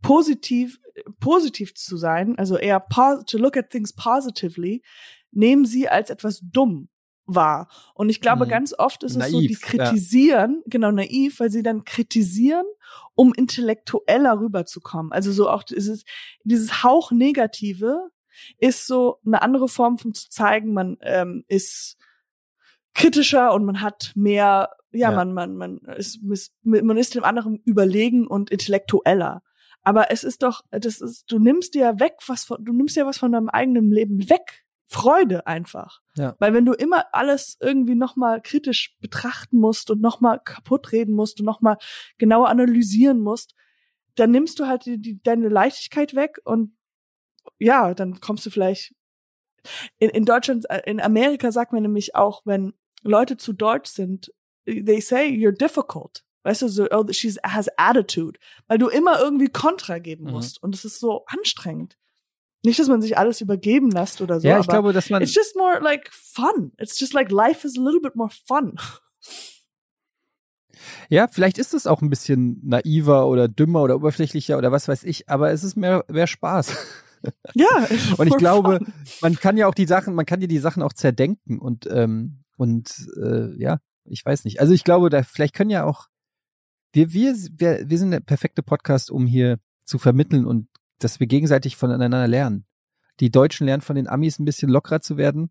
positiv, positiv zu sein, also eher to look at things positively, nehmen sie als etwas dumm wahr. Und ich glaube, Mhm. ganz oft ist es so, die Naiv, ja. kritisieren, genau naiv, weil sie dann kritisieren, um intellektueller rüberzukommen. Also so auch dieses, dieses Hauch Negative ist so eine andere Form von zu zeigen, man ähm, ist kritischer und man hat mehr, ja, Ja. man, man, man ist, man ist dem anderen überlegen und intellektueller. Aber es ist doch, das ist, du nimmst dir ja weg, was von, du nimmst ja was von deinem eigenen Leben weg. Freude einfach. Ja. Weil wenn du immer alles irgendwie nochmal kritisch betrachten musst und nochmal kaputt reden musst und nochmal genauer analysieren musst, dann nimmst du halt die, die, deine Leichtigkeit weg und ja, dann kommst du vielleicht in, in Deutschland, äh, in Amerika sagt man nämlich auch, wenn Leute zu deutsch sind, they say you're difficult. Weißt du, so, oh, she has attitude. Weil du immer irgendwie Kontra geben Mhm. musst. Und es ist so anstrengend. Nicht, dass man sich alles übergeben lässt oder so. ja, ich glaube, dass man. it's just more like fun. It's just like life is a little bit more fun. *laughs* Ja, vielleicht ist es auch ein bisschen naiver oder dümmer oder oberflächlicher oder was weiß ich, aber es ist mehr, mehr Spaß. Ja. *laughs* Und ich glaube, fun. man kann ja auch die Sachen, man kann dir die Sachen auch zerdenken und ähm, und äh, ja, ich weiß nicht. Also ich glaube, da vielleicht können ja auch wir wir wir, wir sind der perfekte Podcast, um hier zu vermitteln und dass wir gegenseitig voneinander lernen. Die Deutschen lernen von den Amis ein bisschen lockerer zu werden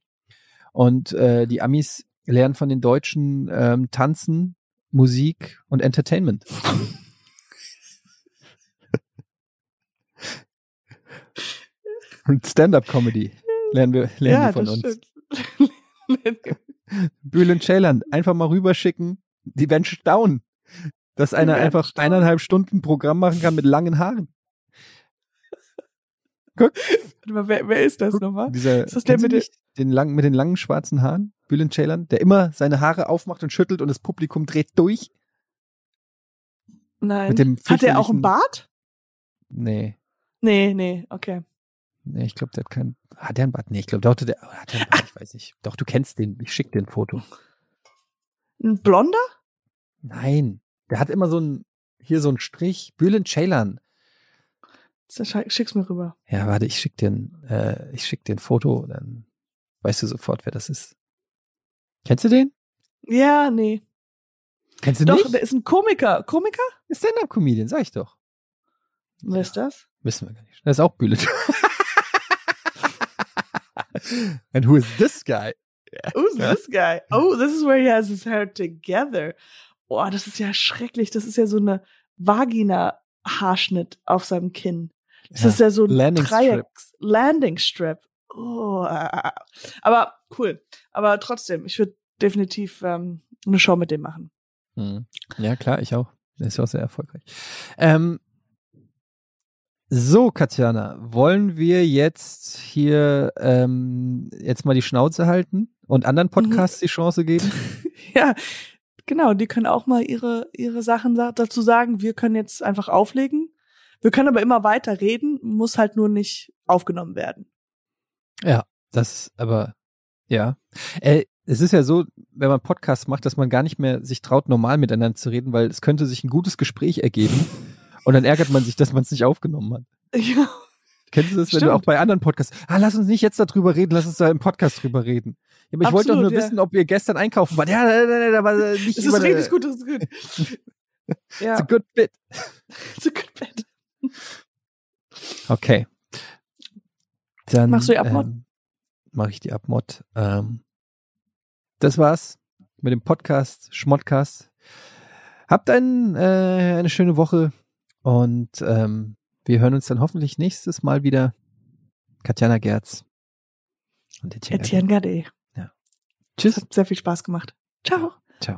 und äh, die Amis lernen von den Deutschen ähm, tanzen, Musik und Entertainment. *laughs* und Stand-up-Comedy lernen wir lernen ja, wir von uns. *laughs* Bülent Ceylan einfach mal rüberschicken. Die werden staunen, dass einer einfach eineinhalb Stunden Programm machen kann mit langen Haaren. Warte mal, wer, wer ist das nochmal? Dieser, Ist das der mit den- nicht? den langen, mit den langen schwarzen Haaren? Bülent Ceylan, der immer seine Haare aufmacht und schüttelt und das Publikum dreht durch. Nein. Mit dem Hat der auch einen Bart? Nee, Nee, nee, okay. nee, ich glaube, der hat keinen. Hat der einen Bart? Nee, ich glaube, der, der hat der einen Bart, ich weiß nicht. Doch, du kennst den. Ich schick dir ein Foto. Ein Blonder? Nein, der hat immer so ein, hier so ein Strich. Bülent Ceylan. Schick's mir rüber. Ja, warte, ich schick dir ein, äh, ich schick dir ein Foto, dann weißt du sofort, wer das ist. Kennst du den? Ja, nee. Kennst du Doch, nicht? der ist ein Komiker. Komiker? Ist Stand-Up-Comedian, sag ich doch. Wer ist das? Wissen wir gar nicht. Das ist auch Bülent. *laughs* And who is this guy? *laughs* Who's this guy? Oh, this is where he has his hair together. Boah, das ist ja schrecklich. Das ist ja so eine Vagina-Haarschnitt auf seinem Kinn. Das Ja. ist ja so ein Landing Dreiecks Landing Strip. Oh, ah. aber cool. Aber trotzdem, ich würde definitiv ähm, eine Show mit dem machen. Mhm. Ja, klar, ich auch. Der ist ja auch sehr erfolgreich. Ähm, so, Katjana, wollen wir jetzt hier ähm, jetzt mal die Schnauze halten und anderen Podcasts die Chance geben? *laughs* ja, genau. Die können auch mal ihre ihre Sachen sa- dazu sagen. Wir können jetzt einfach auflegen. Wir können aber immer weiter reden, muss halt nur nicht aufgenommen werden. Ja, das aber ja. Äh, es ist ja so, wenn man Podcasts macht, dass man gar nicht mehr sich traut, normal miteinander zu reden, weil es könnte sich ein gutes Gespräch ergeben *laughs* und dann ärgert man sich, dass man es nicht aufgenommen hat. Ja. Kennst du das, wenn du Stimmt. auch bei anderen Podcasts, ah, lass uns nicht jetzt darüber reden, lass uns da im Podcast drüber reden. Ja, aber ich wollte doch nur ja. wissen, ob ihr gestern einkaufen wart. Ja, nein, nein, nein, aber äh, nicht über ist richtig gut, es ist gut. It's *laughs* a ja, good bit. it's a good bit. *laughs* *laughs* Okay. Dann Machst du die Abmod? Ähm, Mache ich die Abmod. Ähm, das war's mit dem Podcast Schmottcast. Habt ein, äh, eine schöne Woche und ähm, wir hören uns dann hoffentlich nächstes Mal wieder. Katjana Gerz und Etienne. Etienne Gade. Gade. Tschüss. Hat sehr viel Spaß gemacht. Ciao. Ciao.